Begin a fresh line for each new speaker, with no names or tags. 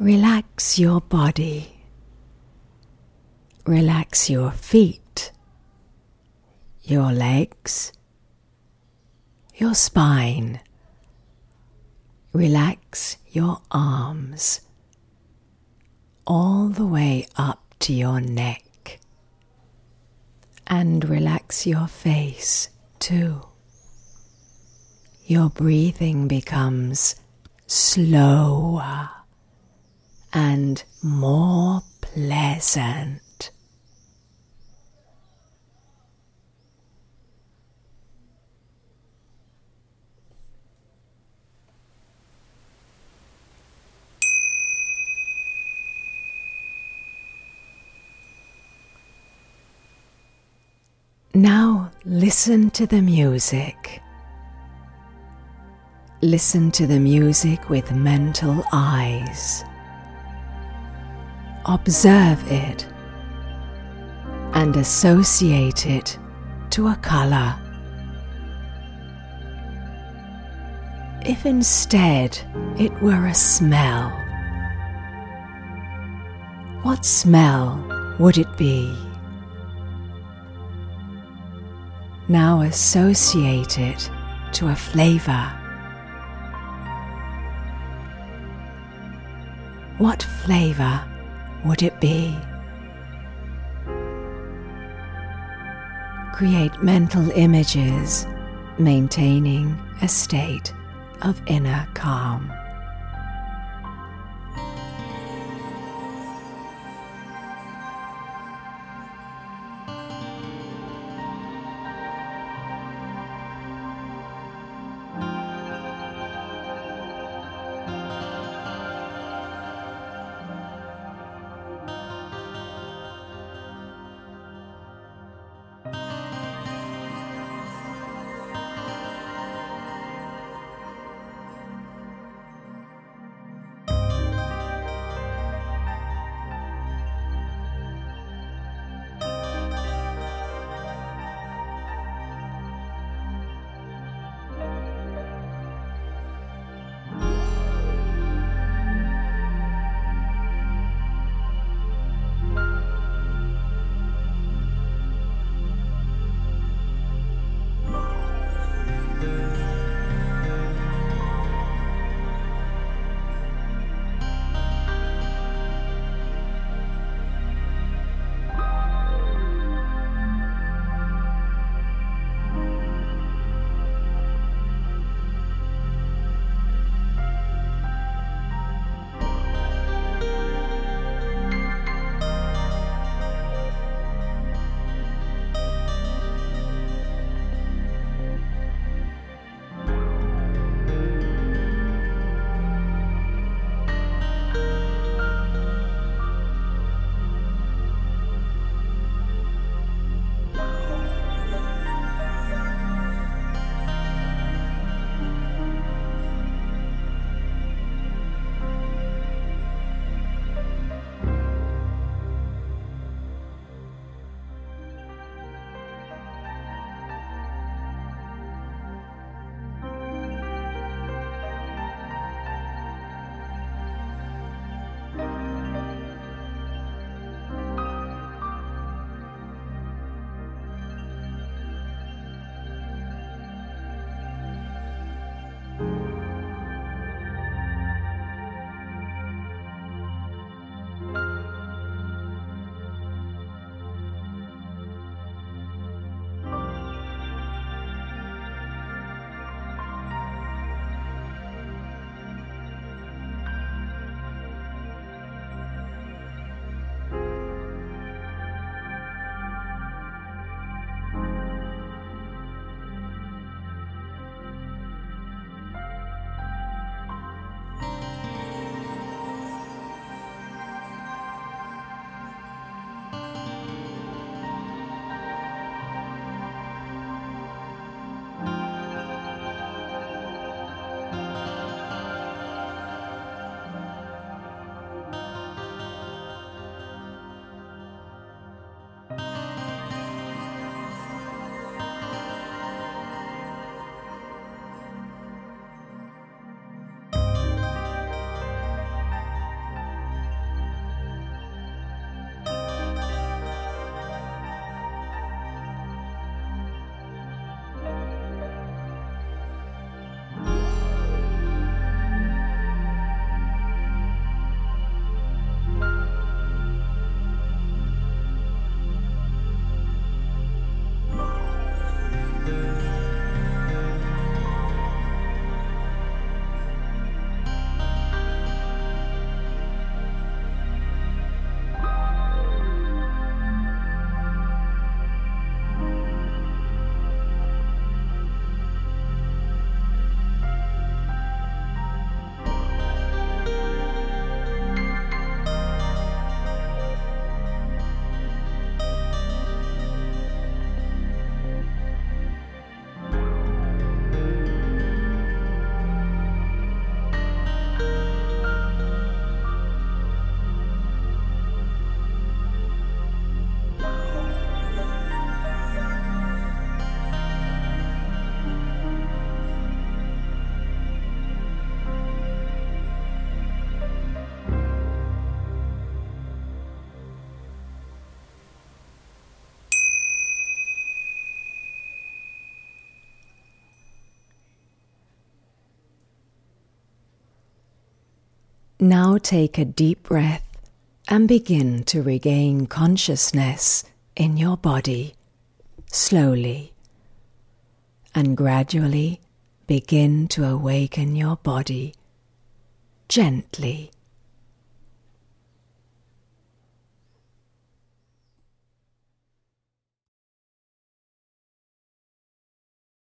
Relax your body. Relax your feet, your legs, your spine. Relax your arms all the way up to your neck. And relax your face too. Your breathing becomes slower and more pleasant. Now listen to the music. Listen to the music with mental eyes. Observe it and associate it to a colour. If instead it were a smell, what smell would it be? Now associate it to a flavour. What flavour would it be? Create mental images, maintaining a state of inner calm. Now take a deep breath and begin to regain consciousness in your body slowly. And gradually begin to awaken your body gently